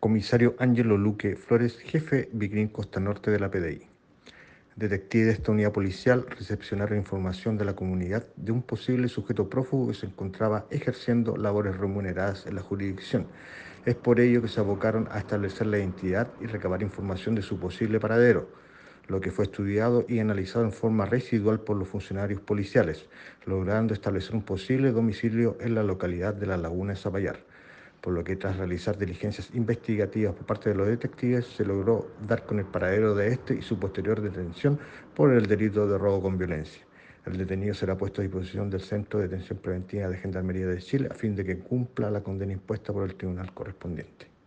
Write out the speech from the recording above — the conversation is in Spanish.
Comisario Ángelo Luque Flores, jefe Vicrín Costa Norte de la PDI. Detectives de esta unidad policial recepcionaron información de la comunidad de un posible sujeto prófugo que se encontraba ejerciendo labores remuneradas en la jurisdicción. Es por ello que se abocaron a establecer la identidad y recabar información de su posible paradero, lo que fue estudiado y analizado en forma residual por los funcionarios policiales, logrando establecer un posible domicilio en la localidad de La Laguna de por lo que tras realizar diligencias investigativas por parte de los detectives se logró dar con el paradero de este y su posterior detención por el delito de robo con violencia. El detenido será puesto a disposición del Centro de Detención Preventiva de Gendarmería de Chile a fin de que cumpla la condena impuesta por el tribunal correspondiente.